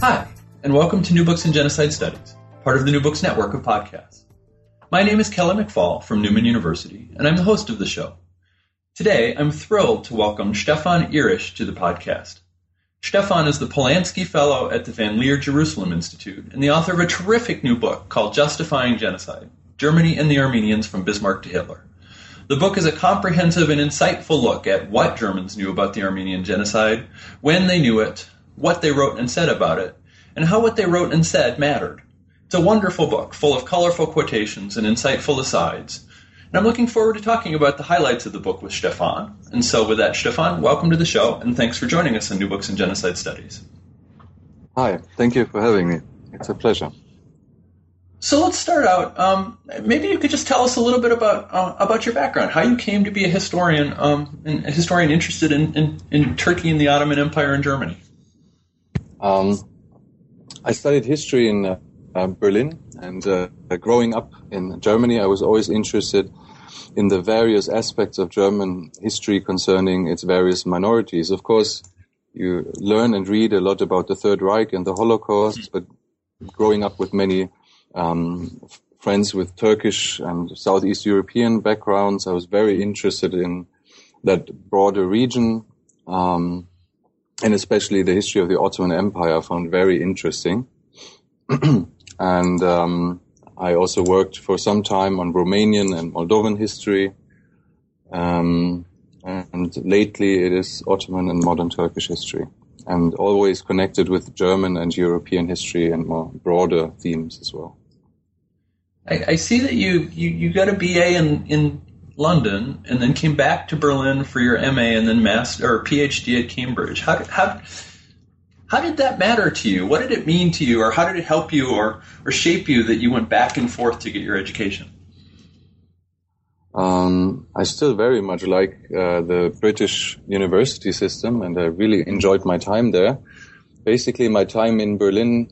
Hi, and welcome to New Books in Genocide Studies, part of the New Books Network of podcasts. My name is Kelly McFall from Newman University, and I'm the host of the show. Today, I'm thrilled to welcome Stefan Ihrig to the podcast. Stefan is the Polonsky Fellow at the Van Leer Jerusalem Institute and the author of a terrific new book called Justifying Genocide Germany and the Armenians from Bismarck to Hitler. The book is a comprehensive and insightful look at what Germans knew about the Armenian genocide, when they knew it, what they wrote and said about it, and how what they wrote and said mattered. It's a wonderful book, full of colorful quotations and insightful asides. And I'm looking forward to talking about the highlights of the book with Stefan. And so, with that, Stefan, welcome to the show, and thanks for joining us on New Books in Genocide Studies. Hi, thank you for having me. It's a pleasure. So let's start out. Um, maybe you could just tell us a little bit about uh, about your background, how you came to be a historian, um, a historian interested in, in, in Turkey and the Ottoman Empire and Germany. Um, I studied history in uh, uh, Berlin, and uh, growing up in Germany, I was always interested in the various aspects of German history concerning its various minorities. Of course, you learn and read a lot about the Third Reich and the Holocaust, but growing up with many um, friends with Turkish and Southeast European backgrounds, I was very interested in that broader region. Um, and especially the history of the Ottoman Empire I found very interesting. and um, I also worked for some time on Romanian and Moldovan history. Um, and lately it is Ottoman and modern Turkish history, and always connected with German and European history and more broader themes as well. I, I see that you, you, you got a BA in, in London and then came back to Berlin for your MA and then master or PhD at Cambridge. How how how did that matter to you? What did it mean to you, or how did it help you, or or shape you that you went back and forth to get your education? Um, I still very much like uh, the British university system, and I really enjoyed my time there. Basically, my time in Berlin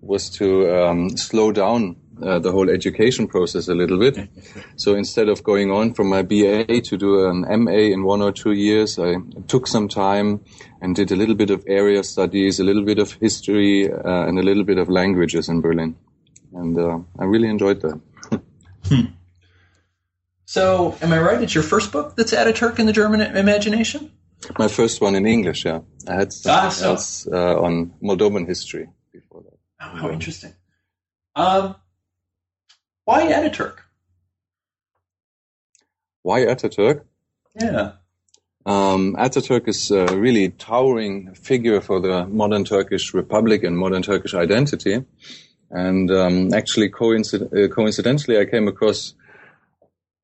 was to um, slow down uh, the whole education process a little bit. so instead of going on from my BA to do an MA in one or two years, I took some time and did a little bit of area studies, a little bit of history, uh, and a little bit of languages in Berlin. And uh, I really enjoyed that. hmm. So, am I right? It's your first book that's Ataturk in the German imagination? My first one in English, yeah. I had something ah, so. else uh, on Moldovan history before that. Oh, how interesting. Um, why Ataturk? Why Ataturk? Yeah. Um, Ataturk is a really towering figure for the modern Turkish Republic and modern Turkish identity. And um, actually, coincid- uh, coincidentally, I came across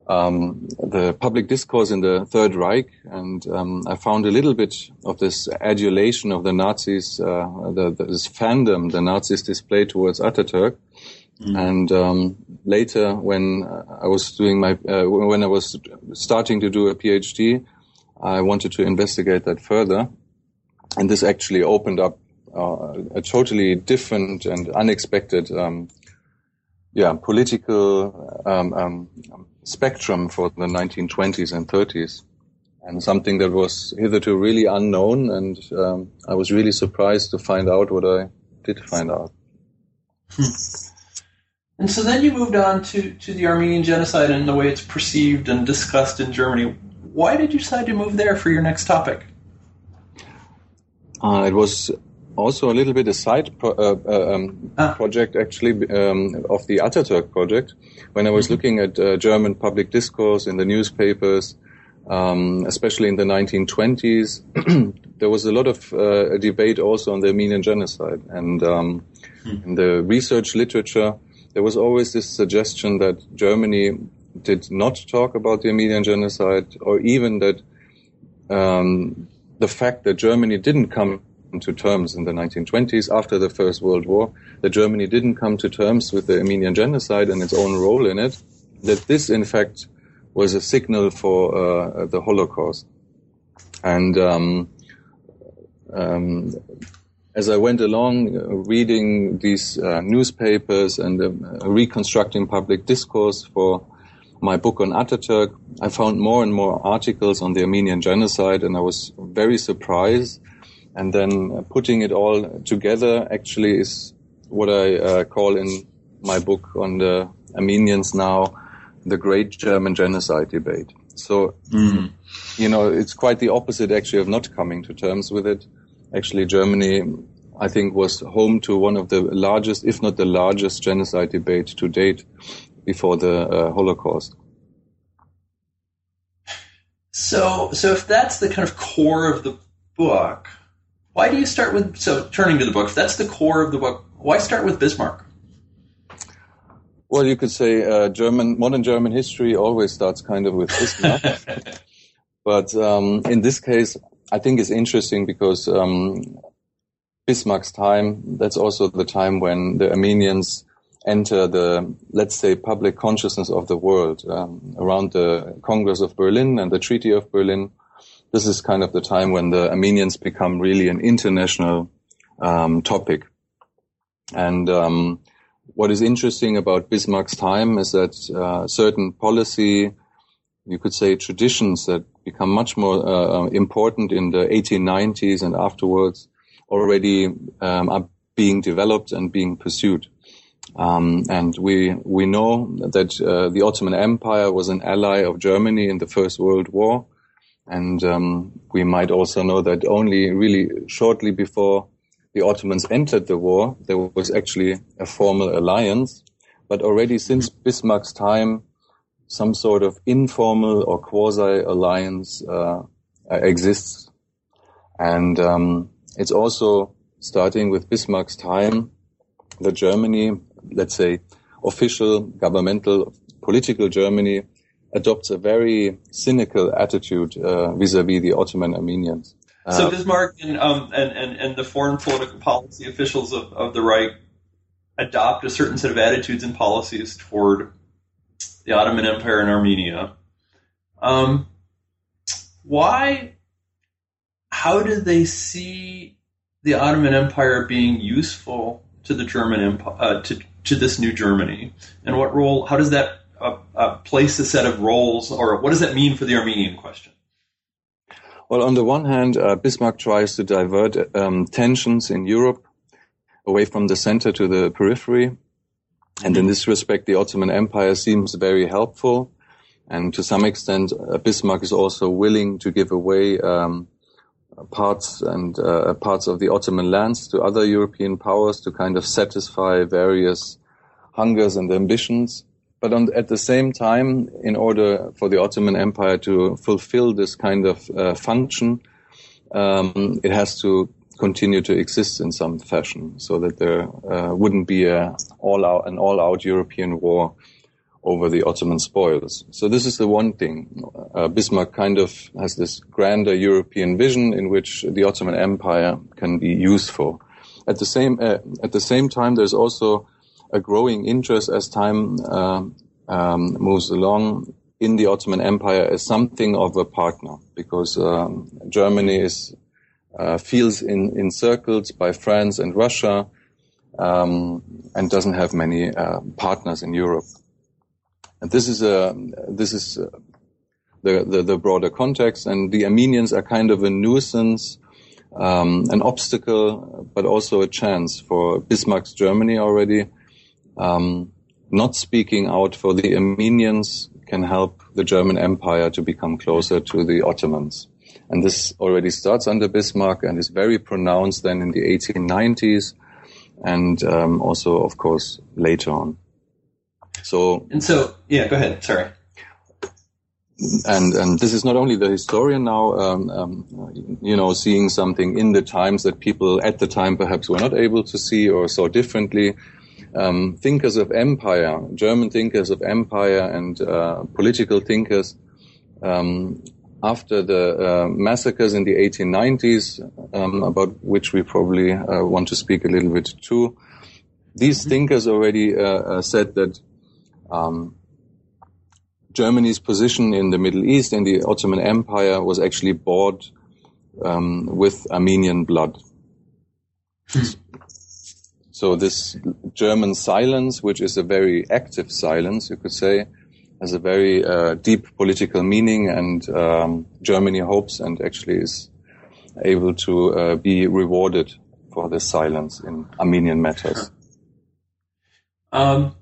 um, the public discourse in the Third Reich, and um, I found a little bit of this adulation of the Nazis, uh, the, this fandom the Nazis displayed towards Ataturk. Mm. And um, later, when I was doing my, uh, when I was starting to do a PhD, I wanted to investigate that further, and this actually opened up uh, a totally different and unexpected, um, yeah, political um, um spectrum for the 1920s and 30s, and something that was hitherto really unknown. And um, I was really surprised to find out what I did find out. And so then you moved on to, to the Armenian genocide and the way it's perceived and discussed in Germany. Why did you decide to move there for your next topic? Uh, it was also a little bit a side pro- uh, uh, um, ah. project, actually, um, of the Ataturk project. When I was mm-hmm. looking at uh, German public discourse in the newspapers, um, especially in the 1920s, there was a lot of uh, debate also on the Armenian genocide. And um, hmm. in the research literature, there was always this suggestion that Germany did not talk about the Armenian genocide, or even that um, the fact that Germany didn't come to terms in the 1920s after the First World War, that Germany didn't come to terms with the Armenian genocide and its own role in it, that this, in fact, was a signal for uh, the Holocaust. And um, um, as I went along uh, reading these uh, newspapers and uh, reconstructing public discourse for my book on Ataturk, I found more and more articles on the Armenian genocide, and I was very surprised. And then putting it all together actually is what I uh, call in my book on the Armenians now the great German genocide debate. So, mm. you know, it's quite the opposite actually of not coming to terms with it. Actually, Germany, I think, was home to one of the largest, if not the largest, genocide debate to date before the uh, Holocaust. So, so if that's the kind of core of the book, why do you start with? So, turning to the book, if that's the core of the book, why start with Bismarck? Well, you could say uh, German modern German history always starts kind of with Bismarck, but um, in this case, I think it's interesting because um, Bismarck's time. That's also the time when the Armenians enter the, let's say, public consciousness of the world um, around the Congress of Berlin and the Treaty of Berlin. This is kind of the time when the Armenians become really an international um, topic. And um, what is interesting about Bismarck's time is that uh, certain policy, you could say, traditions that become much more uh, uh important in the 1890s and afterwards already um, are being developed and being pursued. Um, and we we know that uh, the Ottoman Empire was an ally of Germany in the First World War, and um, we might also know that only really shortly before the Ottomans entered the war, there was actually a formal alliance. But already since Bismarck's time, some sort of informal or quasi alliance uh, exists, and um, it's also starting with Bismarck's time that Germany let's say, official, governmental, political Germany adopts a very cynical attitude uh, vis-a-vis the Ottoman Armenians. So uh, Bismarck and, um, and, and, and the foreign political policy officials of, of the Reich adopt a certain set of attitudes and policies toward the Ottoman Empire in Armenia. Um, why? How did they see the Ottoman Empire being useful to the German Empire, uh, to to this new Germany, and what role? How does that uh, uh, place a set of roles, or what does that mean for the Armenian question? Well, on the one hand, uh, Bismarck tries to divert um, tensions in Europe away from the center to the periphery. And in this respect, the Ottoman Empire seems very helpful. And to some extent, uh, Bismarck is also willing to give away um, parts and uh, parts of the Ottoman lands to other European powers to kind of satisfy various hungers and ambitions. But on, at the same time, in order for the Ottoman Empire to fulfill this kind of uh, function, um, it has to continue to exist in some fashion, so that there uh, wouldn't be a all-out an all-out European war over the Ottoman spoils. So this is the one thing. Uh, Bismarck kind of has this grander European vision in which the Ottoman Empire can be useful. At the same uh, at the same time, there's also a growing interest as time uh, um, moves along in the Ottoman Empire as something of a partner, because um, Germany is uh, feels in, encircled by France and Russia, um, and doesn't have many uh, partners in Europe. And this is a this is uh, the, the, the broader context, and the Armenians are kind of a nuisance, um, an obstacle, but also a chance for Bismarck's Germany already. Um, not speaking out for the Armenians can help the German Empire to become closer to the Ottomans. And this already starts under Bismarck and is very pronounced then in the 1890s and um, also, of course, later on. So and so yeah, go ahead. Sorry. And and this is not only the historian now, um, um, you know, seeing something in the times that people at the time perhaps were not able to see or saw differently. Um, thinkers of empire, German thinkers of empire, and uh, political thinkers um, after the uh, massacres in the 1890s, um, about which we probably uh, want to speak a little bit too, these mm-hmm. thinkers already uh, uh, said that um, Germany's position in the Middle East and the Ottoman Empire was actually bought um, with Armenian blood. Hmm. So this German silence, which is a very active silence, you could say, has a very uh, deep political meaning, and um, Germany hopes and actually is able to uh, be rewarded for this silence in Armenian matters. Um,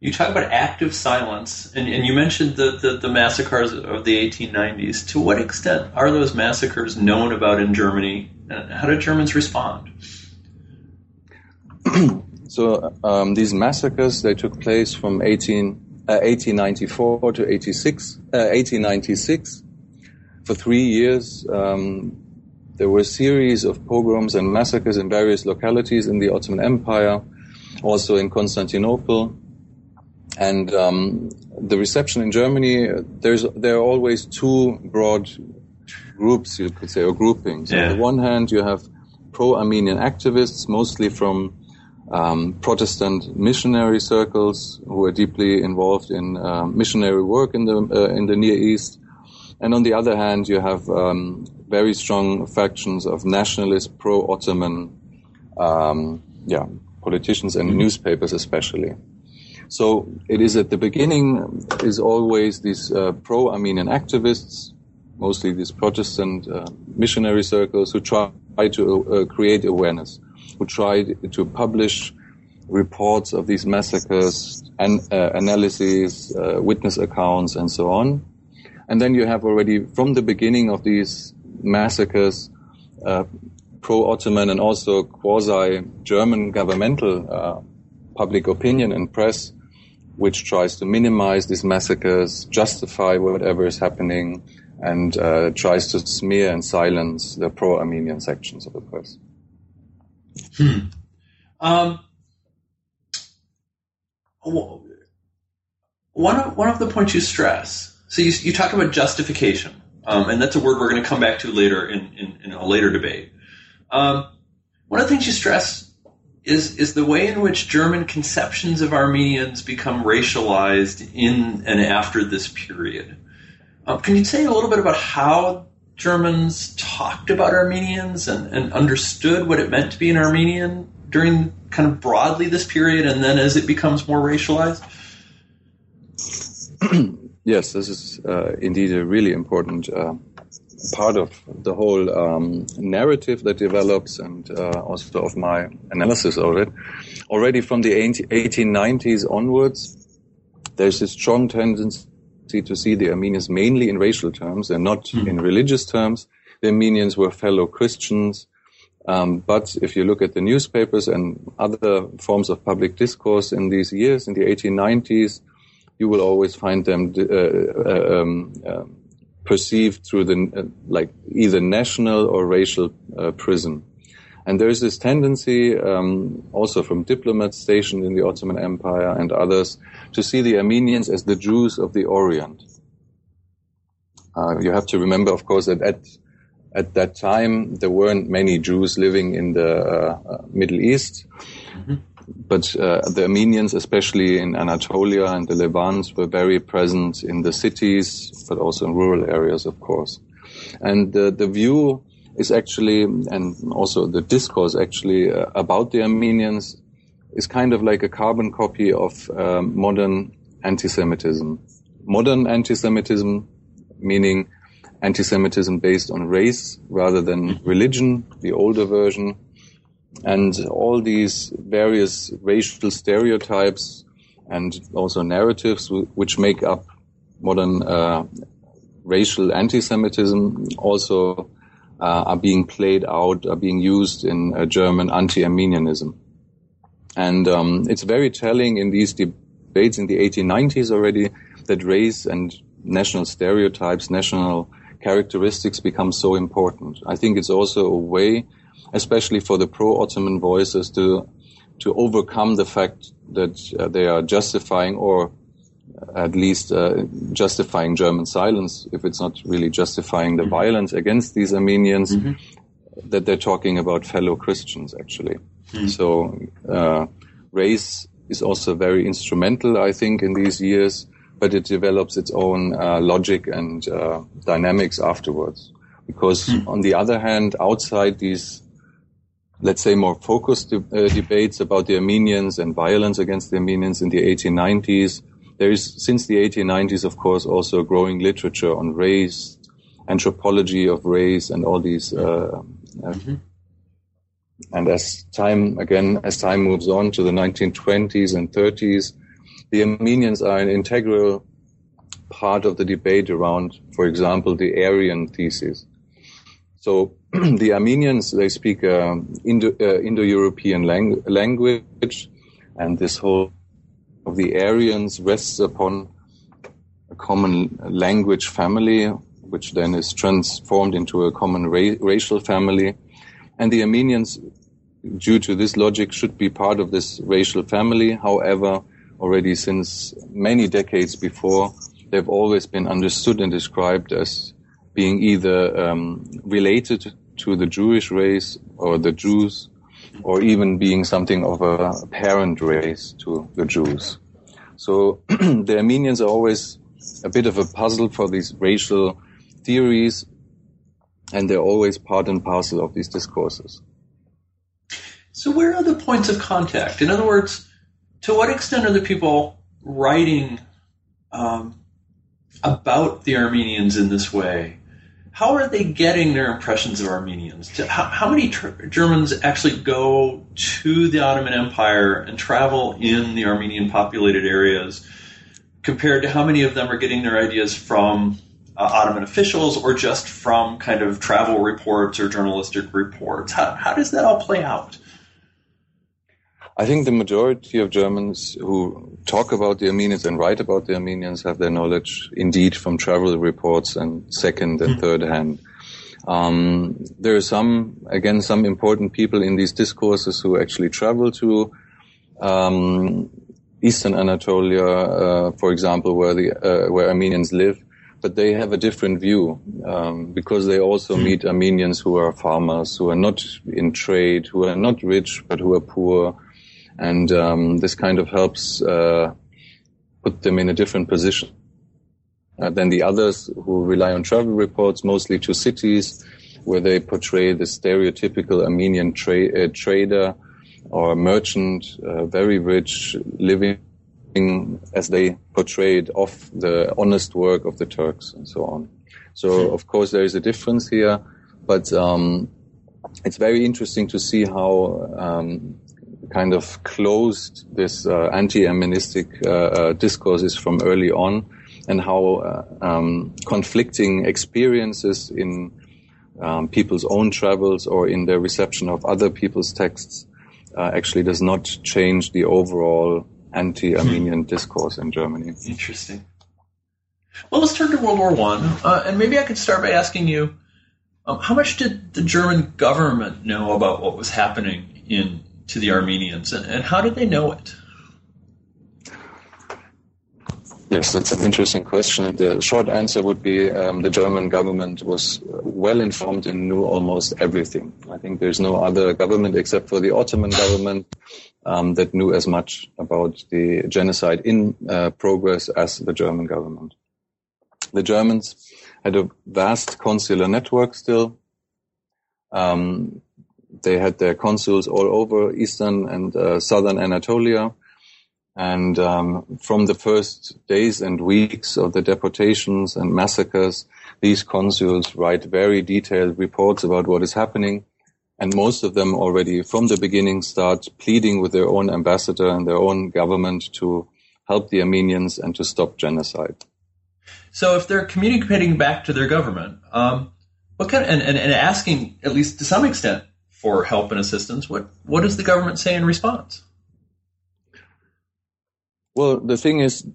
you talk about active silence, and, and you mentioned the, the, the, massacres of the 1890s. To what extent are those massacres known about in Germany? How did Germans respond? so um, these massacres they took place from 18 1894 to 86, uh, 1896. For three years, um, there were a series of pogroms and massacres in various localities in the Ottoman Empire, also in Constantinople. And um, the reception in Germany, there's there are always two broad groups, you could say, or groupings. Yeah. On the one hand, you have pro-Armenian activists, mostly from um, Protestant missionary circles who were deeply involved in uh, missionary work in the uh, in the Near East, and on the other hand, you have um, very strong factions of nationalist, pro-Ottoman, um, yeah, politicians and newspapers especially. So it is at the beginning is always these uh, pro-Armenian activists, mostly these Protestant uh, missionary circles, who try to uh, create awareness who tried to publish reports of these massacres and uh, analyses, uh, witness accounts, and so on. And then you have already from the beginning of these massacres, uh, pro-Ottoman and also quasi-German governmental uh, public opinion and press, which tries to minimize these massacres, justify whatever is happening, and uh, tries to smear and silence the pro-Armenian sections of the press. Hmm. Um, one of, one of the points you stress, so you, you talk about justification, um, and that's a word we're going to come back to later in, in, in a later debate. Um, one of the things you stress is is the way in which German conceptions of Armenians become racialized in and after this period. Um, can you say a little bit about how Germans talked about Armenians and, and understood what it meant to be an Armenian during kind of broadly this period and then as it becomes more racialized? yes, this is uh, indeed a really important uh, part of the whole um, narrative that develops and uh, also of my analysis of it. Already from the 1890s onwards, there's a strong tendency to see the Armenians mainly in racial terms and not mm. in religious terms. The Armenians were fellow Christians. Um, but if you look at the newspapers and other forms of public discourse in these years, in the 1890s, you will always find them uh, uh, um, uh, perceived through the uh, like either national or racial uh, prism. And there is this tendency, um, also from diplomats stationed in the Ottoman Empire and others, to see the Armenians as the Jews of the Orient. Uh, you have to remember, of course, that at at that time there weren't many Jews living in the uh, Middle East, mm-hmm. but uh, the Armenians, especially in Anatolia and the Levant, were very present in the cities, but also in rural areas, of course. And the the view is actually, and also the discourse actually uh, about the Armenians is kind of like a carbon copy of um, modern anti-Semitism. Modern anti-Semitism, meaning anti-Semitism based on race rather than religion, the older version, and all these various racial stereotypes and also narratives which make up modern uh, racial anti-Semitism also uh, are being played out, are being used in uh, German anti-Armenianism. And um, it's very telling in these debates in the 1890s already that race and national stereotypes, national characteristics become so important. I think it's also a way, especially for the pro-Ottoman voices, to to overcome the fact that uh, they are justifying or at least uh, justifying German silence, if it's not really justifying the mm-hmm. violence against these Armenians, mm-hmm. that they're talking about fellow Christians, actually. Mm-hmm. So, uh, race is also very instrumental, I think, in these years, but it develops its own uh, logic and uh, dynamics afterwards. Because, hmm. on the other hand, outside these let's say, more focused de- uh, debates about the Armenians and violence against the Armenians in the 1890s, there is, since the 1890s, of course, also a growing literature on race, anthropology of race, and all these. Uh, uh, mm-hmm. And as time, again, as time moves on to the 1920s and 30s, the Armenians are an integral part of the debate around, for example, the Aryan thesis. So the Armenians, they speak uh, Indo, uh, Indo-European lang- language, and this whole of the Aryans rests upon a common language family, which then is transformed into a common ra- racial family. And the Armenians, due to this logic, should be part of this racial family. However, already since many decades before, they've always been understood and described as being either um, related to the Jewish race or the Jews or even being something of a parent race to the Jews. So the Armenians are always a bit of a puzzle for these racial theories, and they're always part and parcel of these discourses. So, where are the points of contact? In other words, to what extent are the people writing um, about the Armenians in this way? How are they getting their impressions of Armenians? How, how many Germans actually go to the Ottoman Empire and travel in the Armenian populated areas compared to how many of them are getting their ideas from uh, Ottoman officials or just from kind of travel reports or journalistic reports? How, how does that all play out? I think the majority of Germans who talk about the Armenians and write about the Armenians have their knowledge indeed from travel reports and second and hmm. third hand. Um, there are some, again, some important people in these discourses who actually travel to um, Eastern Anatolia, uh, for example, where the uh, where Armenians live, but they have a different view um, because they also hmm. meet Armenians who are farmers, who are not in trade, who are not rich but who are poor, and um, this kind of helps uh, put them in a different position uh, than the others who rely on travel reports, mostly to cities, where they portray the stereotypical Armenian tra- uh, trader or merchant, uh, very rich, living as they portrayed off the honest work of the Turks and so on. So, of course, there is a difference here, but um, it's very interesting to see how um, kind of closed this uh, anti-Armenistic uh, uh, discourses from early on, and how uh, um, conflicting experiences in um, people's own travels or in their reception of other people's texts uh, actually does not change the overall anti-Armenian discourse in Germany. Interesting. Well, let's turn to World War One, uh, and maybe I could start by asking you, um, how much did the German government know about what was happening in to the Armenians, and, and how did they know it? Yes, that's an interesting question. The short answer would be um, the German government was well informed and knew almost everything. I think there's no other government except for the Ottoman government um, that knew as much about the genocide in uh, progress as the German government. The Germans had a vast consular network still. Um, they had their consuls all over eastern and uh, southern Anatolia. And um, from the first days and weeks of the deportations and massacres, these consuls write very detailed reports about what is happening. And most of them already from the beginning start pleading with their own ambassador and their own government to help the Armenians and to stop genocide. So if they're communicating back to their government, um, what kind of, and, and, and asking, at least to some extent, for help and assistance. What what does the government say in response? Well, the thing is,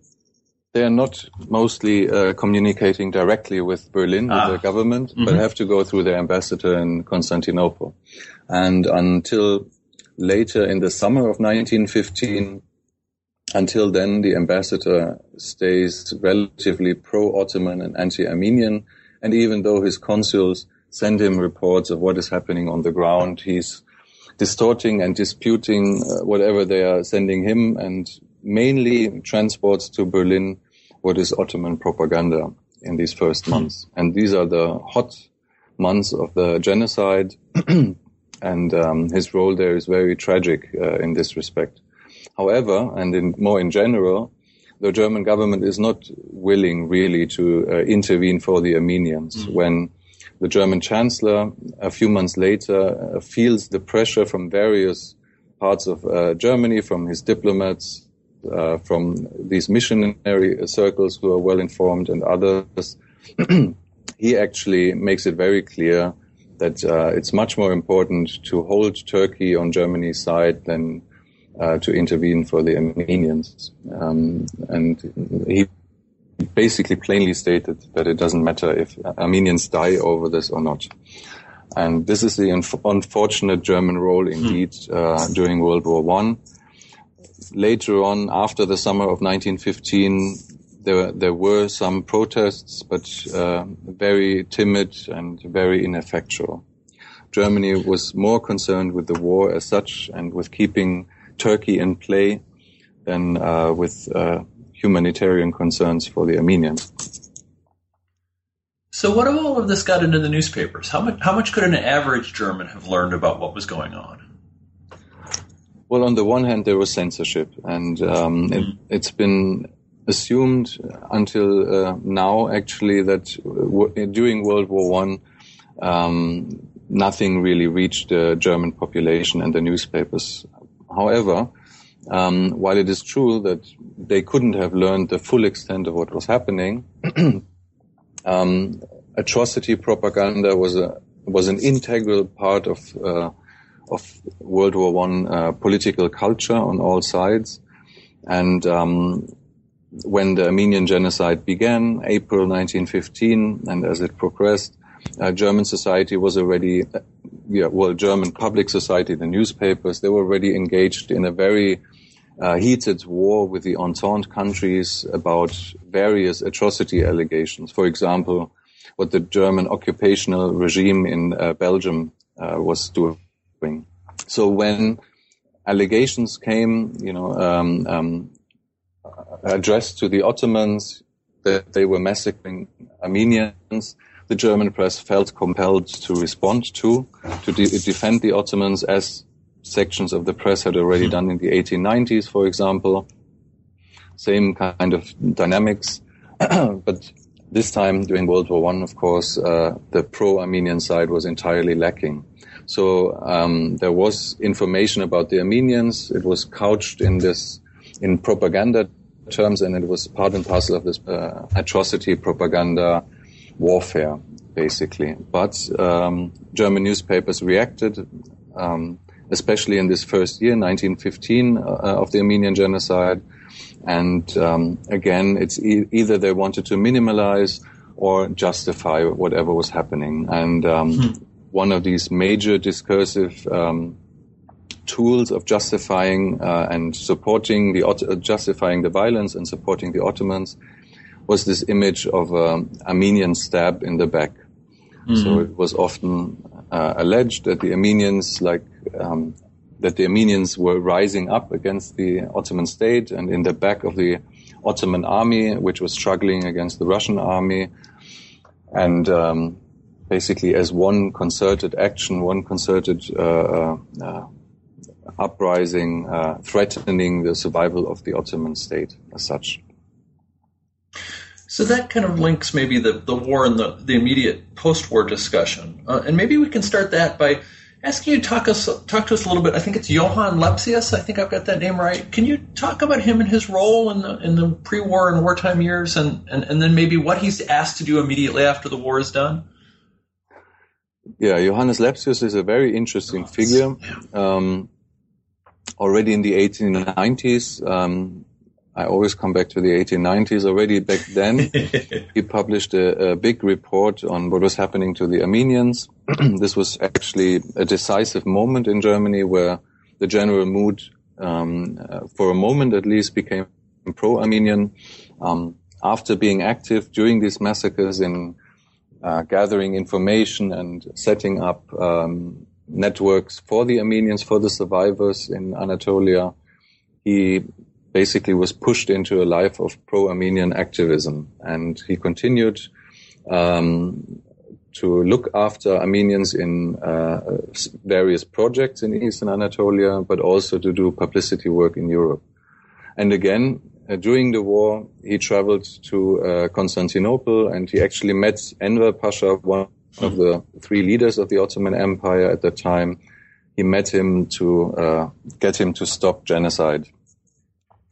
they are not mostly uh, communicating directly with Berlin, with ah. the government, mm-hmm. but have to go through their ambassador in Constantinople. And until later in the summer of 1915, until then, the ambassador stays relatively pro-Ottoman and anti-Armenian, and even though his consuls send him reports of what is happening on the ground, he's distorting and disputing uh, whatever they are sending him, and mainly transports to Berlin what is Ottoman propaganda in these first hmm. months. And these are the hot months of the genocide, and um, his role there is very tragic uh, in this respect. However, and in, more in general, the German government is not willing really to uh, intervene for the Armenians. Mm-hmm. When the German chancellor, a few months later, uh, feels the pressure from various parts of uh, Germany, from his diplomats, uh, from these missionary circles who are well informed and others, he actually makes it very clear that uh, it's much more important to hold Turkey on Germany's side than uh, to intervene for the Armenians. Um, and he basically plainly stated that it doesn't matter if Armenians die over this or not. And this is the unf- unfortunate German role hmm. indeed uh, during World War One. Later on, after the summer of 1915, there there were some protests, but uh, very timid and very ineffectual. Germany was more concerned with the war as such and with keeping Turkey in play than uh, with uh, humanitarian concerns for the Armenians. So, what if all of this got into the newspapers? How much, how much could an average German have learned about what was going on? Well, on the one hand, there was censorship, and um, mm. it, has been assumed until uh, now, actually, that w- during World War One, um, nothing really reached the German population and the newspapers. However, um, while it is true that they couldn't have learned the full extent of what was happening, um, atrocity propaganda was a was an integral part of uh, of World War One uh, political culture on all sides, and um, when the Armenian genocide began, April 1915, and as it progressed, uh, German society was already yeah, well, German public society, the newspapers, they were already engaged in a very uh, heated war with the Entente countries about various atrocity allegations. For example, what the German occupational regime in uh, Belgium uh, was doing. So when allegations came, you know, um, um, addressed to the Ottomans that they were massacring Armenians, the German press felt compelled to respond to, to de- defend the Ottomans as sections of the press had already hmm. done in the 1890s, for example. Same kind of dynamics. but this time during World War One, of course, uh, the pro-Armenian side was entirely lacking. So um, there was information about the Armenians. It was couched in this in propaganda terms, and it was part and parcel of this uh, atrocity propaganda warfare, basically. But um, German newspapers reacted, um, especially in this first year, 1915, uh, of the Armenian genocide. And um, again, it's e- either they wanted to minimalize or justify whatever was happening. And um, hmm. one of these major discursive um, tools of justifying uh, and supporting the uh, justifying the violence and supporting the Ottomans was this image of an Armenian stab in the back. Mm-hmm. So it was often uh, alleged that the Armenians, like um, that the Armenians were rising up against the Ottoman state, and in the back of the Ottoman army, which was struggling against the Russian army, and um, basically as one concerted action, one concerted uh, uh, uprising, uh, threatening the survival of the Ottoman state as such. So that kind of links maybe the, the war and the, the immediate post-war discussion. Uh, and maybe we can start that by asking you to talk us talk to us a little bit. I think it's Johann Lepsius. I think I've got that name right. Can you talk about him and his role in the in the pre-war and wartime years, and, and, and then maybe what he's asked to do immediately after the war is done? Yeah, Johannes Lepsius is a very interesting oh, figure. Yeah. Um, already in the 1890s, um, I always come back to the 1890s. Already back then, he published a, a, big report on what was happening to the Armenians. this was actually a decisive moment in Germany where the general mood um, uh, for a moment at least, became pro-Armenian um, after being active during these massacres in uh, gathering information and setting up um, networks for the Armenians, for the survivors in Anatolia. He basically was pushed into a life of pro-Armenian activism, and he continued um, to look after Armenians in uh, various projects in Eastern Anatolia, but also to do publicity work in Europe. And again, uh, during the war, he traveled to uh, Constantinople and he actually met Enver Pasha, one of the three leaders of the Ottoman Empire at that time. He met him to uh, get him to stop genocide.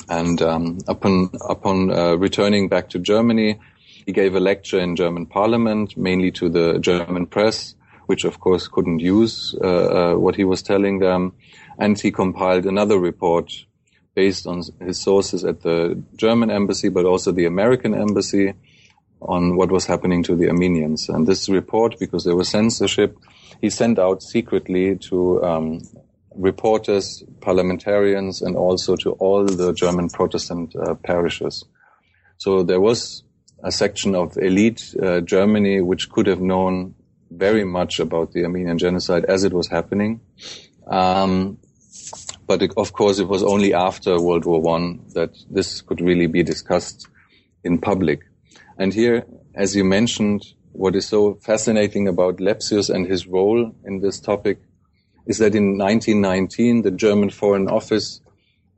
And um, upon upon uh, returning back to Germany, he gave a lecture in German Parliament, mainly to the German press, which of course couldn't use uh, uh, what he was telling them. And he compiled another report based on his sources at the German embassy, but also the American embassy, on what was happening to the Armenians. And this report, because there was censorship, he sent out secretly to um, reporters, parliamentarians, and also to all the German Protestant uh, parishes. So there was a section of elite uh, Germany which could have known very much about the Armenian genocide as it was happening. Um, but it, of course, it was only after World War One that this could really be discussed in public. And here, as you mentioned, what is so fascinating about Lepsius and his role in this topic is that in 1919, the German Foreign Office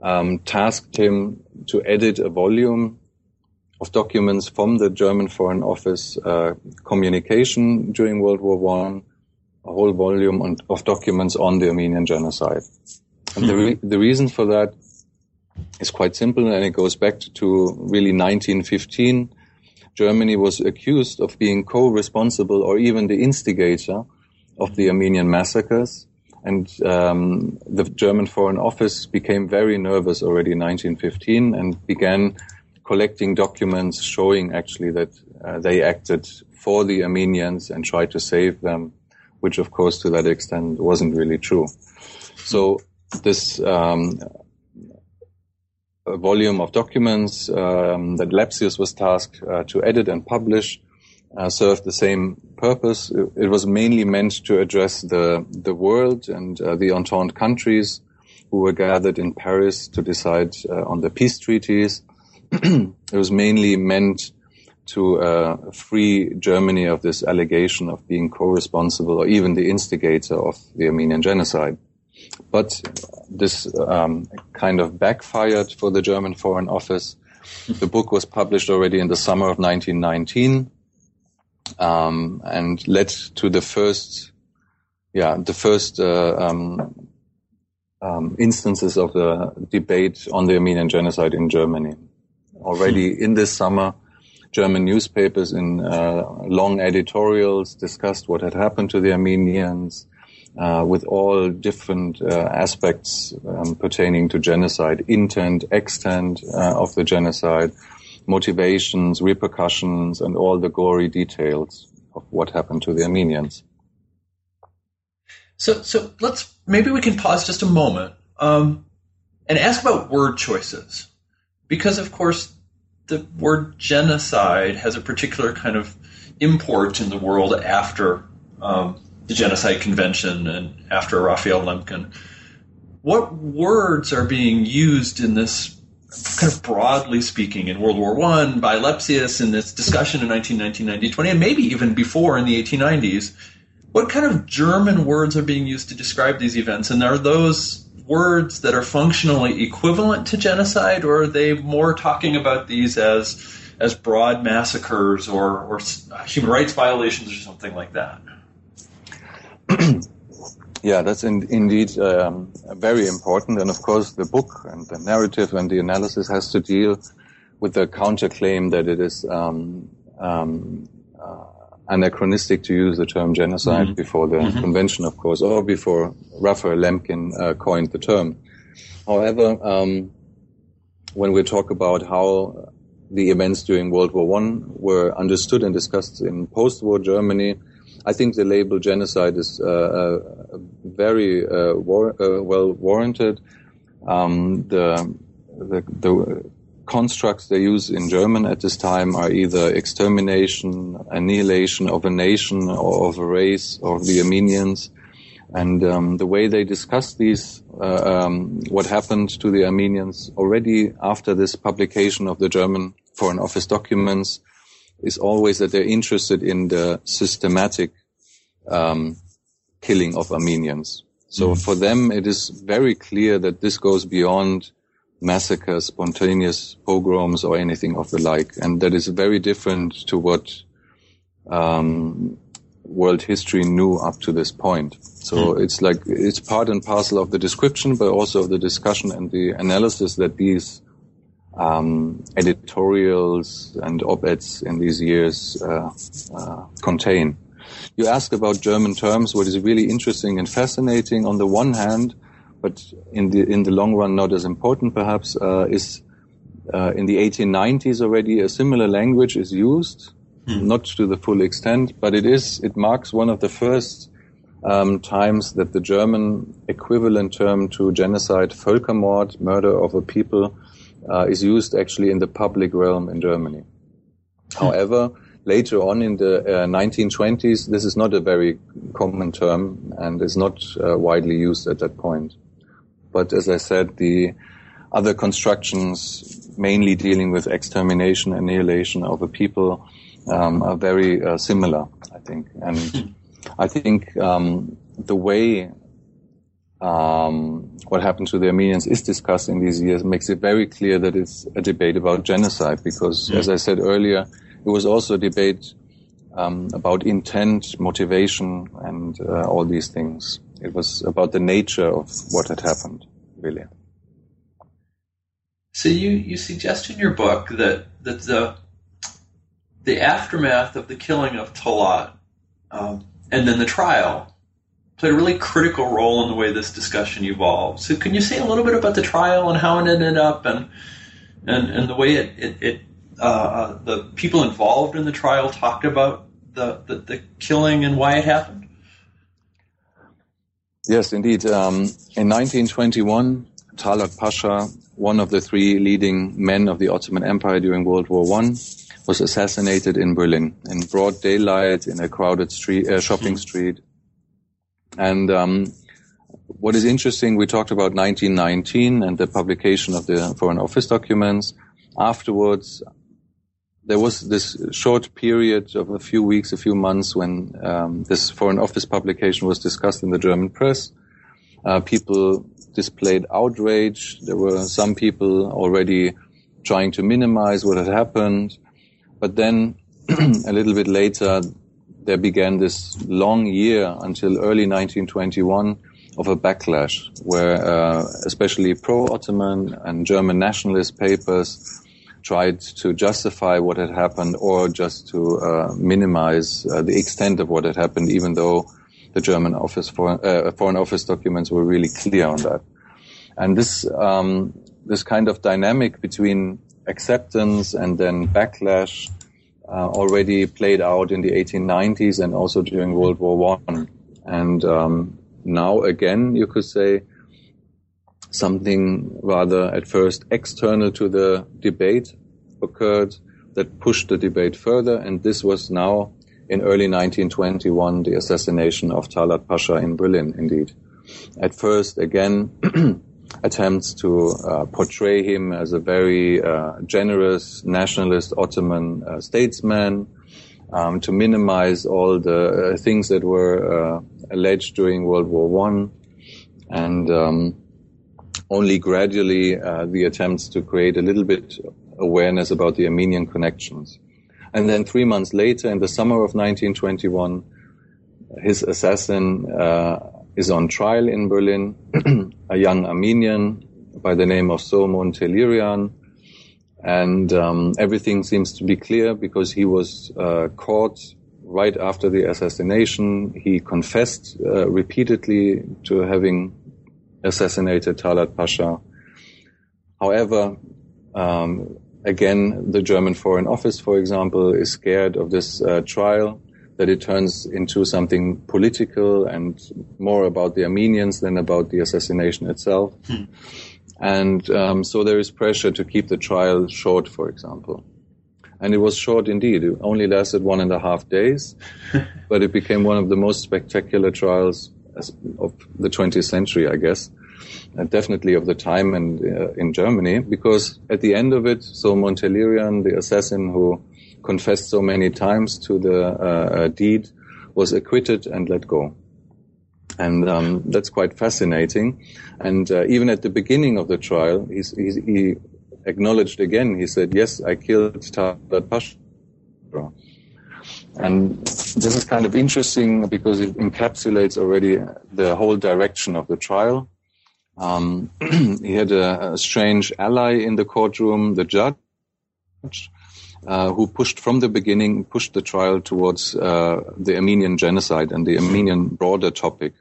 um, tasked him to edit a volume of documents from the German Foreign Office uh, communication during World War One, a whole volume on, of documents on the Armenian genocide. And mm-hmm. the, re- the reason for that is quite simple, and it goes back to really 1915 Germany was accused of being co-responsible or even the instigator of the Armenian massacres. And um, the German Foreign Office became very nervous already in 1915 and began collecting documents showing actually that uh, they acted for the Armenians and tried to save them, which of course to that extent wasn't really true. So this um, volume of documents um, that Lepsius was tasked uh, to edit and publish uh, served the same purpose. It, it, was mainly meant to address the the world and uh, the Entente countries who were gathered in Paris to decide uh, on the peace treaties. it was mainly meant to uh, free Germany of this allegation of being co-responsible or even the instigator of the Armenian genocide. But this um, kind of backfired for the German Foreign Office. The book was published already in the summer of 1919 um, and led to the first, yeah, the first uh, um, um instances of the debate on the Armenian genocide in Germany. Already in this summer, German newspapers in uh, long editorials discussed what had happened to the Armenians, uh, with all different uh, aspects um, pertaining to genocide, intent, extent uh, of the genocide, motivations, repercussions, and all the gory details of what happened to the Armenians. So, so let's maybe we can pause just a moment um, and ask about word choices, because of course the word genocide has a particular kind of import in the world after um, the Genocide Convention and after Raphael Lemkin. What words are being used in this kind of broadly speaking in World War One by Lepsius in this discussion in 1919, 20, and maybe even before in the 1890s? What kind of German words are being used to describe these events? And are those words that are functionally equivalent to genocide, or are they more talking about these as as broad massacres or, or human rights violations or something like that? yeah, that's in, indeed um, very important. And of course, the book and the narrative and the analysis has to deal with the counterclaim that it is um, um, uh, anachronistic to use the term genocide mm-hmm. before the mm-hmm. convention, of course, or before Raphael Lemkin uh, coined the term. However, um, when we talk about how the events during World War One were understood and discussed in post-war Germany, I think the label genocide is uh, uh very uh, war well warranted. Um, the, the, the constructs they use in German at this time are either extermination, annihilation of a nation or of a race or the Armenians. And um, the way they discuss these, uh, um, what happened to the Armenians already after this publication of the German Foreign Office documents is always that they're interested in the systematic um, killing of Armenians. So mm. for them, it is very clear that this goes beyond massacres, spontaneous pogroms, or anything of the like, and that is very different to what um, world history knew up to this point. So mm. it's like it's part and parcel of the description, but also of the discussion and the analysis that these um, editorials and op-eds in these years uh, uh, contain. You ask about German terms. What is really interesting and fascinating, on the one hand, but in the in the long run not as important, perhaps, uh, is uh, in the 1890s already a similar language is used, mm. not to the full extent, but it is it marks one of the first um, times that the German equivalent term to genocide, Völkermord, murder of a people, uh, is used actually in the public realm in Germany. However, later on in the uh, 1920s, this is not a very common term and is not uh, widely used at that point. But as I said, the other constructions, mainly dealing with extermination, annihilation of a people, um, are very uh, similar, I think. And. I think um, the way um, what happened to the Armenians is discussed in these years makes it very clear that it's a debate about genocide because, as I said earlier, it was also a debate um, about intent, motivation, and uh, all these things. It was about the nature of what had happened, really. So you, you suggest in your book that, that the, the aftermath of the killing of Talat um, and then the trial played a really critical role in the way this discussion evolved. So can you say a little bit about the trial and how it ended up and and, and the way it, it, it uh, uh, the people involved in the trial talked about the, the, the killing and why it happened? Yes, indeed. Um, in 1921, Talat Pasha, one of the three leading men of the Ottoman Empire during World War One, was assassinated in Berlin in broad daylight in a crowded street, uh, shopping mm-hmm. street and um, what is interesting, we talked about 1919 and the publication of the Foreign Office documents. Afterwards, there was this short period of a few weeks, a few months when um, this Foreign Office publication was discussed in the German press. Uh, people displayed outrage. There were some people already trying to minimize what had happened. But then a little bit later, there began this long year until early 1921 of a backlash where uh, especially pro-Ottoman and German nationalist papers tried to justify what had happened or just to uh, minimize uh, the extent of what had happened, even though the German office for, uh, foreign office documents were really clear on that. And this um, this kind of dynamic between acceptance and then backlash uh, already played out in the 1890s and also during World War One. And um, now again, you could say something rather at first external to the debate occurred that pushed the debate further. And this was now in early 1921, the assassination of Talat Pasha in Berlin, indeed. At first, again, attempts to uh, portray him as a very uh, generous nationalist Ottoman uh, statesman, um, to minimize all the uh, things that were uh, alleged during World War One, and um, only gradually uh, the attempts to create a little bit awareness about the Armenian connections. And then three months later, in the summer of 1921, his assassin is on trial in Berlin, a young Armenian by the name of Soghomon Tehlirian. And um, everything seems to be clear because he was uh, caught right after the assassination. He confessed uh, repeatedly to having assassinated Talat Pasha. However, um, again, the German Foreign Office, for example, is scared of this uh, trial that it turns into something political and more about the Armenians than about the assassination itself. Hmm. And um, so there is pressure to keep the trial short, for example. And it was short indeed. It only lasted one and a half days, but it became one of the most spectacular trials of the 20th century, I guess. Uh, definitely of the time and uh, in Germany, because at the end of it, Soghomon Tehlirian, the assassin who confessed so many times to the uh, uh deed, was acquitted and let go. And um, that's quite fascinating. And uh, even at the beginning of the trial, he's, he's, he acknowledged again. He said, "Yes, I killed Talat Pasha." And this is kind of interesting because it encapsulates already the whole direction of the trial. Um, he had a, a, strange ally in the courtroom, the judge, uh, who pushed from the beginning, pushed the trial towards uh, the Armenian genocide and the Armenian broader topic.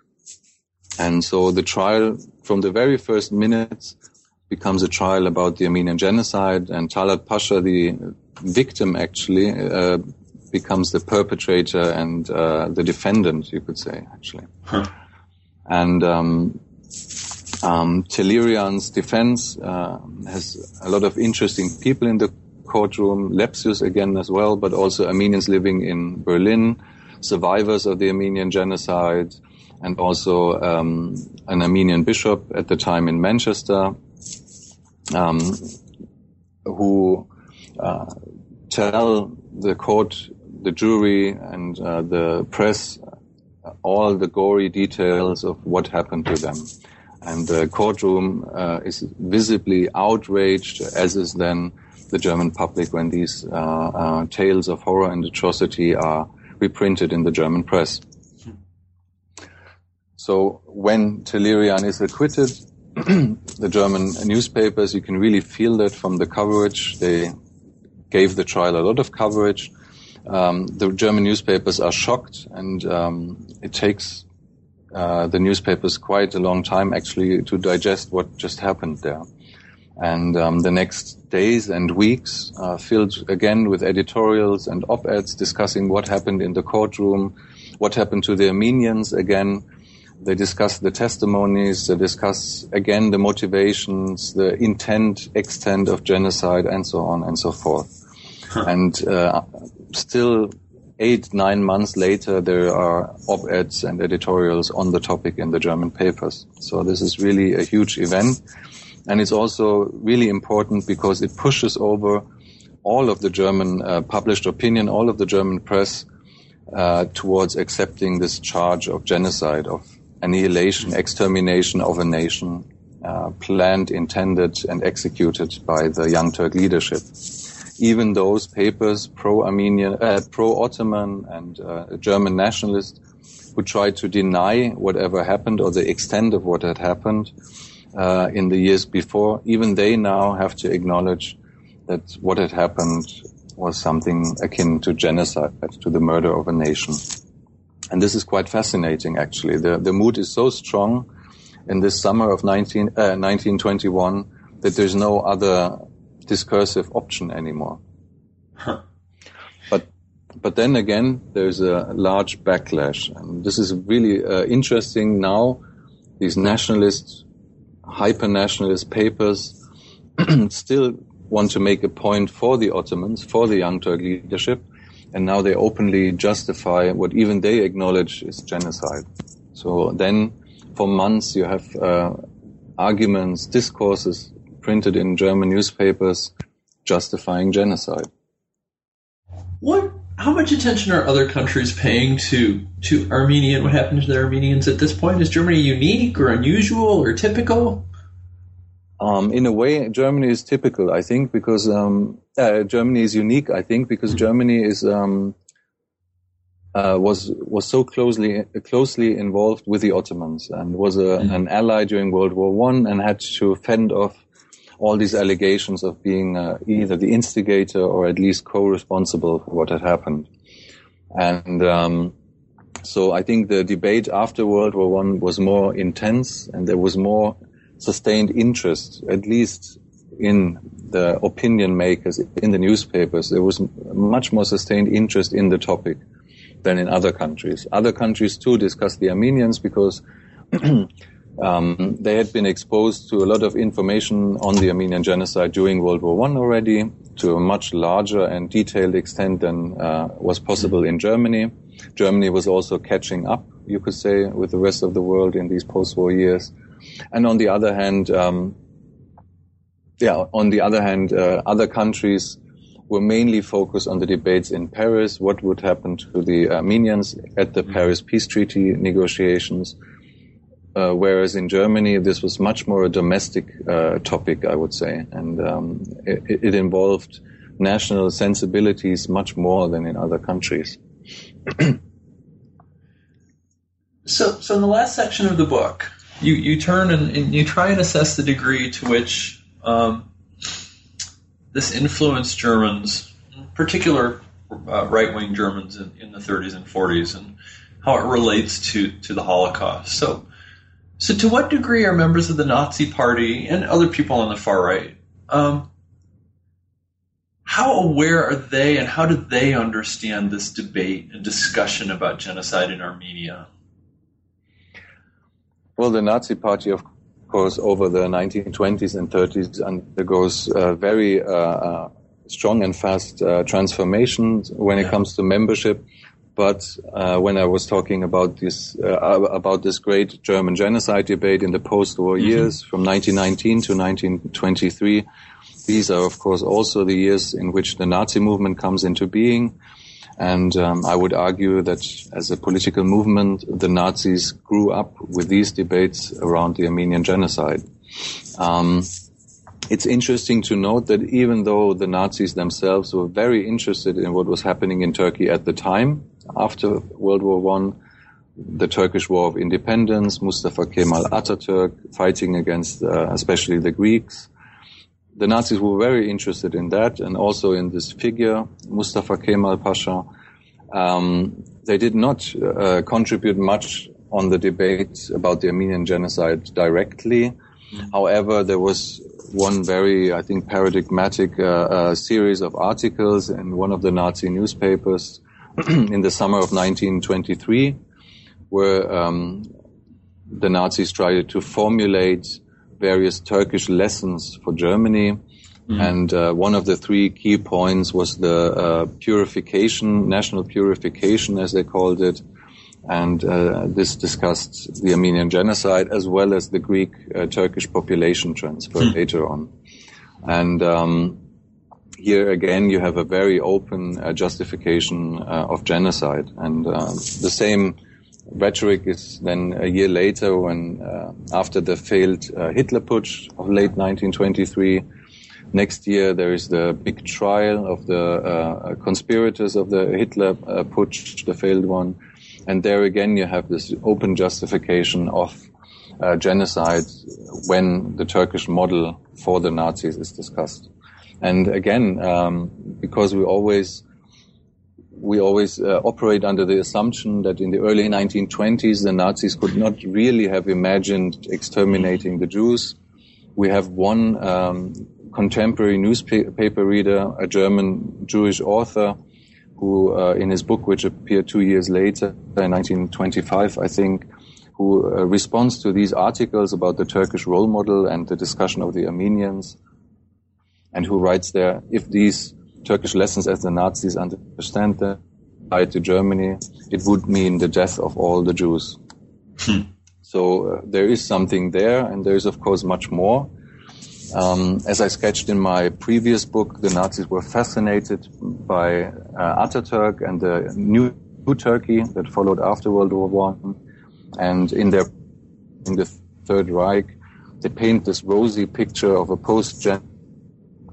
And so the trial, from the very first minutes, becomes a trial about the Armenian genocide, and Talat Pasha, the victim, actually uh, becomes the perpetrator and uh, the defendant, you could say, actually. Huh. And um, um, defense uh, has a lot of interesting people in the courtroom, Lepsius again as well, but also Armenians living in Berlin, survivors of the Armenian genocide, and also um, an Armenian bishop at the time in Manchester, um, who uh, tell the court, the jury, and uh, the press all the gory details of what happened to them. And the courtroom uh, is visibly outraged, as is then the German public when these uh, uh, tales of horror and atrocity are reprinted in the German press. So when Tehlirian is acquitted, the German newspapers, you can really feel that from the coverage. They gave the trial a lot of coverage. Um, the German newspapers are shocked, and um, it takes uh, the newspapers quite a long time actually to digest what just happened there. And um, the next days and weeks are filled again with editorials and op-eds discussing what happened in the courtroom, what happened to the Armenians again, they discuss the testimonies, they discuss again the motivations, the intent, extent of genocide, and so on and so forth. Huh. And uh, still, eight, nine months later, there are op-eds and editorials on the topic in the German papers. So this is really a huge event. And it's also really important because it pushes over all of the German uh, published opinion, all of the German press uh, towards accepting this charge of genocide, of annihilation, extermination of a nation, uh, planned, intended, and executed by the Young Turk leadership. Even those papers, pro-Armenian, uh, pro-Ottoman, and uh, German nationalist, who tried to deny whatever happened or the extent of what had happened uh, in the years before, even they now have to acknowledge that what had happened was something akin to genocide, to the murder of a nation. And this is quite fascinating, actually. The, the mood is so strong in this summer of 19, uh, 1921 that there's no other discursive option anymore. Huh. But, but then again, there's a large backlash. And this is really uh, interesting now. These nationalist, hyper-nationalist papers still want to make a point for the Ottomans, for the Young Turk leadership, and now they openly justify what even they acknowledge is genocide. So then, for months, you have uh, arguments, discourses printed in German newspapers justifying genocide. What? How much attention are other countries paying to to Armenia and what happened to the Armenians at this point? Is Germany unique or unusual or typical? Um, in a way, Germany is typical, I think, because um, uh, Germany is unique. I think because Germany is um, uh, was was so closely closely involved with the Ottomans and was a, mm-hmm. an ally during World War One and had to fend off all these allegations of being uh, either the instigator or at least co-responsible for what had happened. And um, so I think the debate after World War One was more intense, and there was more sustained interest, at least in the opinion makers, in the newspapers. There was much more sustained interest in the topic than in other countries. Other countries too discussed the Armenians because Um, they had been exposed to a lot of information on the Armenian genocide during World War One already, to a much larger and detailed extent than uh, was possible in Germany. Germany was also catching up, you could say, with the rest of the world in these post-war years. And on the other hand, um, yeah, on the other hand, uh, other countries were mainly focused on the debates in Paris, what would happen to the Armenians at the Paris Peace Treaty negotiations. Uh, whereas in Germany, this was much more a domestic uh, topic, I would say, and um, it, it, involved national sensibilities much more than in other countries. so, so in the last section of the book, you, you turn and, and you try and assess the degree to which um, this influenced Germans, in particular uh, right wing Germans in, in, the 30s and 40s, and how it relates to, to the Holocaust. So, so to what degree are members of the Nazi Party and other people on the far right? Um, how aware are they and how do they understand this debate and discussion about genocide in Armenia? Well, the Nazi Party, of course, over the 1920s and 30s undergoes uh, very uh, uh, strong and fast uh, transformations when yeah. it comes to membership. But uh, when I was talking about this uh, about this great German genocide debate in the post-war mm-hmm. years from 1919 to 1923, these are of course also the years in which the Nazi movement comes into being. And um, I would argue that as a political movement, the Nazis grew up with these debates around the Armenian genocide. Um, it's interesting to note that even though the Nazis themselves were very interested in what was happening in Turkey at the time, after World War One, the Turkish War of Independence, Mustafa Kemal Ataturk fighting against uh, especially the Greeks, the Nazis were very interested in that and also in this figure, Mustafa Kemal Pasha. Um, they did not uh, contribute much on the debate about the Armenian genocide directly. Mm-hmm. However, there was one very, I think, paradigmatic uh, uh, series of articles in one of the Nazi newspapers in the summer of 1923, where um, the Nazis tried to formulate various Turkish lessons for Germany. Mm. And uh, one of the three key points was the uh, purification, national purification, as they called it. And uh, this discussed the Armenian genocide as well as the Greek uh, Turkish population transfer mm. later on. And um, here again, you have a very open uh, justification uh, of genocide. And the same rhetoric is then a year later when uh, after the failed uh, Hitler putsch of late 1923 next year there is the big trial of the uh, conspirators of the Hitler uh, putsch the failed one and there again you have this open justification of uh, genocide when the Turkish model for the Nazis is discussed and again um, because we always we always uh, operate under the assumption that in the early 1920s the Nazis could not really have imagined exterminating the Jews. We have one um, contemporary newspaper reader, a German Jewish author, who uh, in his book, which appeared two years later, in 1925, I think, who uh, responds to these articles about the Turkish role model and the discussion of the Armenians, and who writes there, if these Turkish lessons as the Nazis understand them tied to Germany, it would mean the death of all the Jews. Hmm. So uh, there is something there, and there is of course much more. Um, as I sketched in my previous book, the Nazis were fascinated by uh, Ataturk and the new Turkey that followed after World War One, and in their in the Third Reich, they paint this rosy picture of a post-gen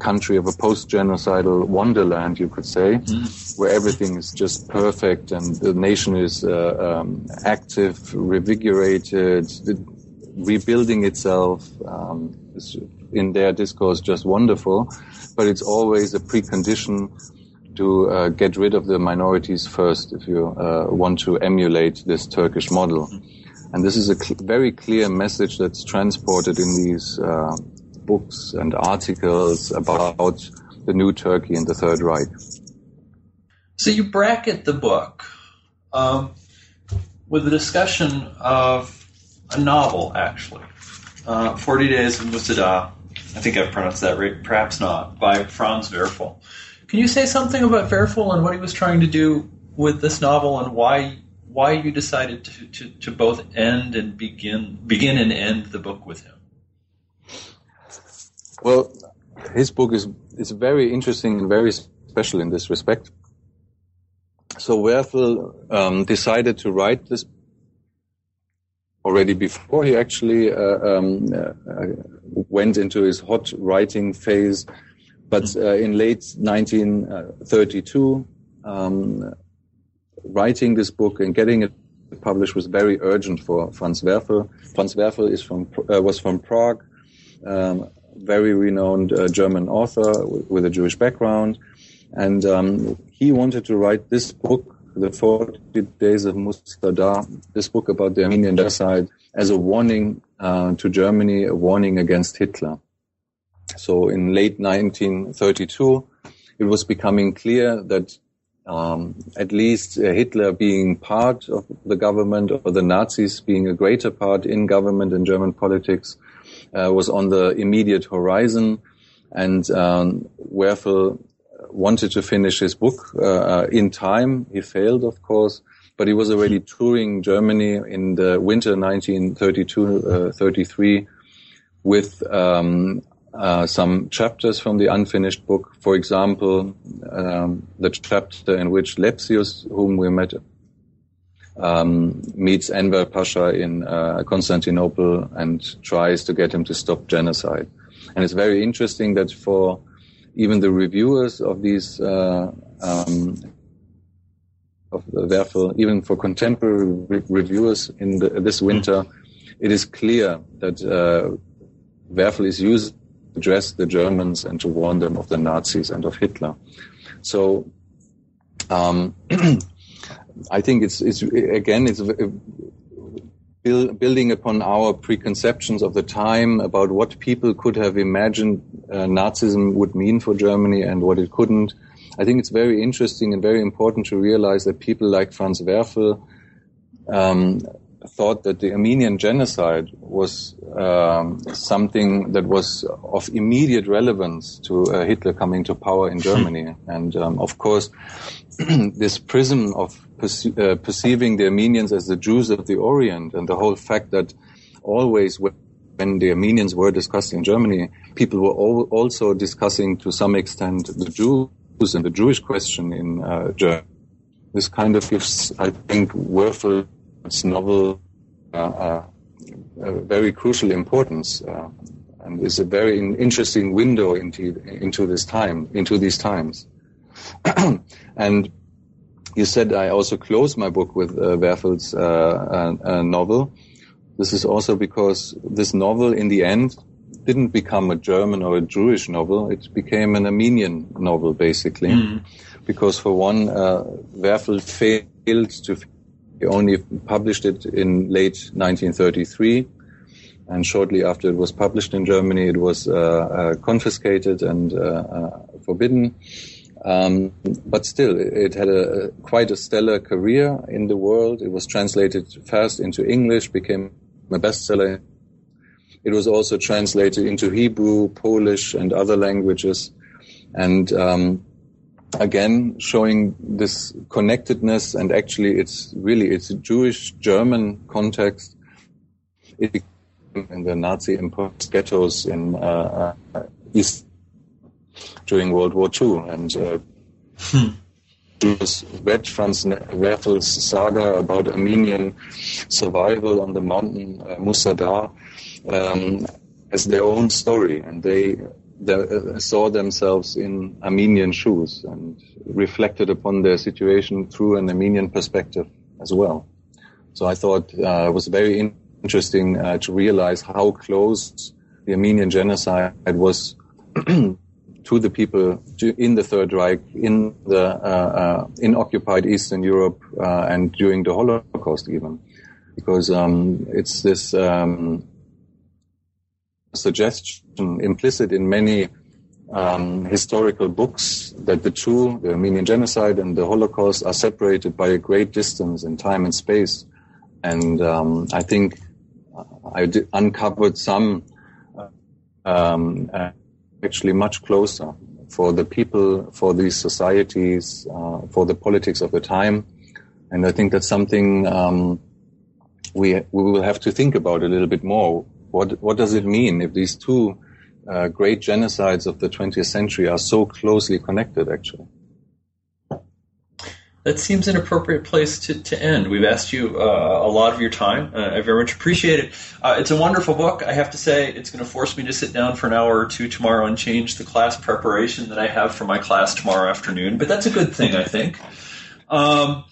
country of a post-genocidal wonderland, you could say, mm. where everything is just perfect and the nation is uh, um, active, revigorated, rebuilding itself. Um, in their discourse, just wonderful, but it's always a precondition to uh, get rid of the minorities first if you uh, want to emulate this Turkish model. And this is a cl- very clear message that's transported in these uh, books and articles about the new Turkey and the Third Reich. So you bracket the book um, with a discussion of a novel, actually. Uh, 40 Days of Musa Dagh. I think I've pronounced that right, perhaps not, by Franz Werfel. Can you say something about Werfel and what he was trying to do with this novel and why why you decided to, to, to both end and begin begin and end the book with him? Well, his book is is very interesting and very special in this respect. So Werfel um, decided to write this already before he actually uh, um, uh, went into his hot writing phase. But uh, in late 1932, um, writing this book and getting it published was very urgent for Franz Werfel. Franz Werfel is from uh, was from Prague, um, very renowned uh, German author with, with, a Jewish background, and um, he wanted to write this book the 40 Days of Musa Dagh, this book about the Armenian genocide, as a warning uh, to Germany, a warning against Hitler. So in late 1932, it was becoming clear that um, at least uh, Hitler being part of the government or the Nazis being a greater part in government and German politics was on the immediate horizon. And um, Werfel wanted to finish his book uh, in time. He failed, of course, but he was already touring Germany in the winter 1932-33 uh, with um, uh, some chapters from the unfinished book. For example, um, the chapter in which Lepsius, whom we met, um, meets Enver Pasha in uh, Constantinople and tries to get him to stop genocide. And it's very interesting that for even the reviewers of these uh, um, of therefore even for contemporary re- reviewers in the, this winter, it is clear that uh, Werfel is used to address the Germans and to warn them of the Nazis and of Hitler. So um, I think it's, it's again it's building upon our preconceptions of the time about what people could have imagined uh, Nazism would mean for Germany and what it couldn't. I think it's very interesting and very important to realize that people like Franz Werfel um, thought that the Armenian genocide was um, something that was of immediate relevance to uh, Hitler coming to power in Germany. and um, of course, this prism of perce- uh, perceiving the Armenians as the Jews of the Orient and the whole fact that always when the Armenians were discussed in Germany, people were also discussing to some extent the Jews and the Jewish question in uh, Germany. This kind of gives, I think, Werfel's novel uh, uh, a very crucial importance uh, and is a very interesting window into into this time, into these times. and you said I also close my book with uh, Werfel's uh, uh, uh, novel. This is also because this novel, in the end, didn't become a German or a Jewish novel. It became an Armenian novel, basically, mm. because for one, uh, Werfel failed to. He only published it in late 1933, and shortly after it was published in Germany, it was uh, uh, confiscated and uh, forbidden. Um, but still, it had a, quite a stellar career in the world. It was translated fast into English, became a bestseller. It was also translated into Hebrew, Polish, and other languages. And um, again, showing this connectedness, and actually, it's really it's a Jewish-German context. It in the Nazi-imposed ghettos in uh, uh East during World War II. And uh, hmm. read Franz Werfel's saga about Armenian survival on the mountain uh, Musa Dagh um, as their own story, and they, they uh, saw themselves in Armenian shoes and reflected upon their situation through an Armenian perspective as well. So I thought uh, it was very interesting uh, to realize how close the Armenian genocide was to the people in the Third Reich, in the uh, uh, in occupied Eastern Europe, uh, and during the Holocaust, even, because um, it's this um, suggestion implicit in many um, historical books that the two, the Armenian genocide and the Holocaust, are separated by a great distance in time and space, and um, I think I uncovered some um, uh, actually much closer for the people, for these societies, uh, for the politics of the time. And I think that's something um, we we will have to think about a little bit more. What what does it mean if these two uh, great genocides of the 20th century are so closely connected? Actually, that seems an appropriate place to, to end. We've asked you uh, a lot of your time. Uh, I very much appreciate it. Uh, it's a wonderful book. I have to say, it's going to force me to sit down for an hour or two tomorrow and change the class preparation that I have for my class tomorrow afternoon. But that's a good thing, I think. Um,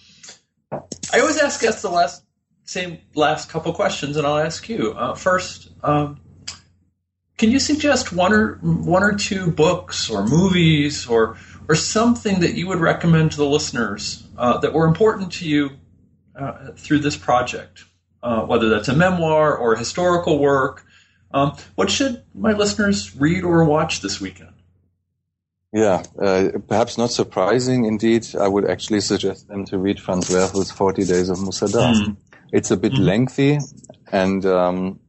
I always ask guests the last same last couple questions, and I'll ask you uh, first. Um, can you suggest one or one or two books or movies or or something that you would recommend to the listeners uh, that were important to you uh, through this project, uh, whether that's a memoir or a historical work. Um, what should my listeners read or watch this weekend? Yeah, uh, perhaps not surprising indeed. I would actually suggest them to read Franz Werfel's 40 Days of Musa Dagh. Mm. It's a bit mm. lengthy and um,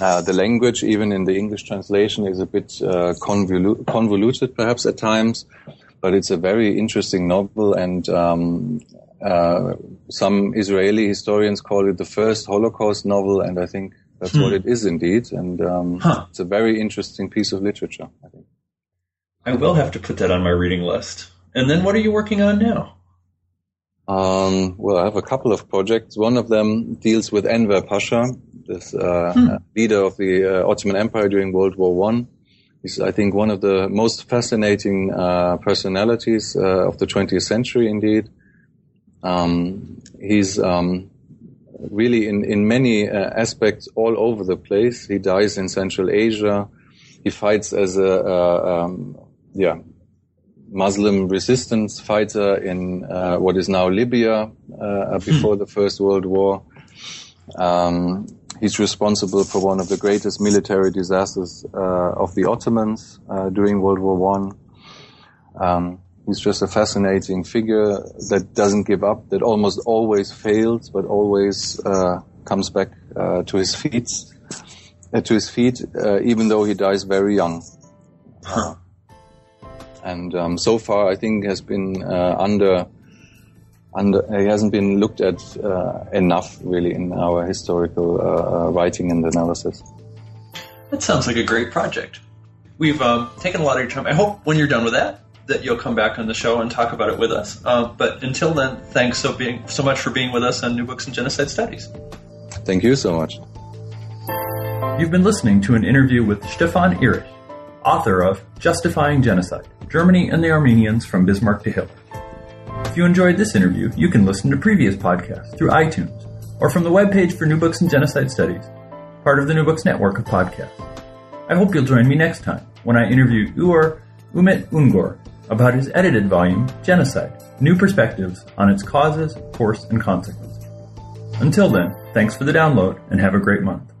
uh, the language, even in the English translation, is a bit uh, convolu- convoluted, perhaps at times, but it's a very interesting novel. And um, uh, some Israeli historians call it the first Holocaust novel, and I think that's hmm. what it is indeed. And um, huh. it's a very interesting piece of literature. I think. I will have to put that on my reading list. And then, what are you working on now? Um, well, I have a couple of projects. One of them deals with Enver Pasha, this uh, hmm. leader of the uh, Ottoman Empire during World War One. He's, I think, one of the most fascinating uh, personalities uh, of the 20th century. Indeed, um, he's um, really in in many uh, aspects all over the place. He dies in Central Asia. He fights as a um, yeah Muslim resistance fighter in uh, what is now Libya uh, before hmm. the First World War. Um, He's responsible for one of the greatest military disasters uh, of the Ottomans uh, during World War One. Um, he's just a fascinating figure that doesn't give up, that almost always fails, but always uh, comes back uh, to his feet, uh, to his feet, uh, even though he dies very young. and um, so far, I think has been under and he hasn't been looked at uh, enough really in our historical uh, uh, writing and analysis. That sounds like a great project. We've um, taken a lot of your time. I hope when you're done with that, that you'll come back on the show and talk about it with us. Uh, but until then, thanks so being so much for being with us on New Books and Genocide Studies. Thank you so much. You've been listening to an interview with Stefan Ihrig, author of Justifying Genocide: Germany and the Armenians from Bismarck to Hitler. If you enjoyed this interview, you can listen to previous podcasts through iTunes or from the webpage for New Books in Genocide Studies, part of the New Books network of podcasts. I hope you'll join me next time when I interview Uğur Umit Ungor about his edited volume, Genocide New Perspectives on its Causes, Course, and Consequences. Until then, thanks for the download and have a great month.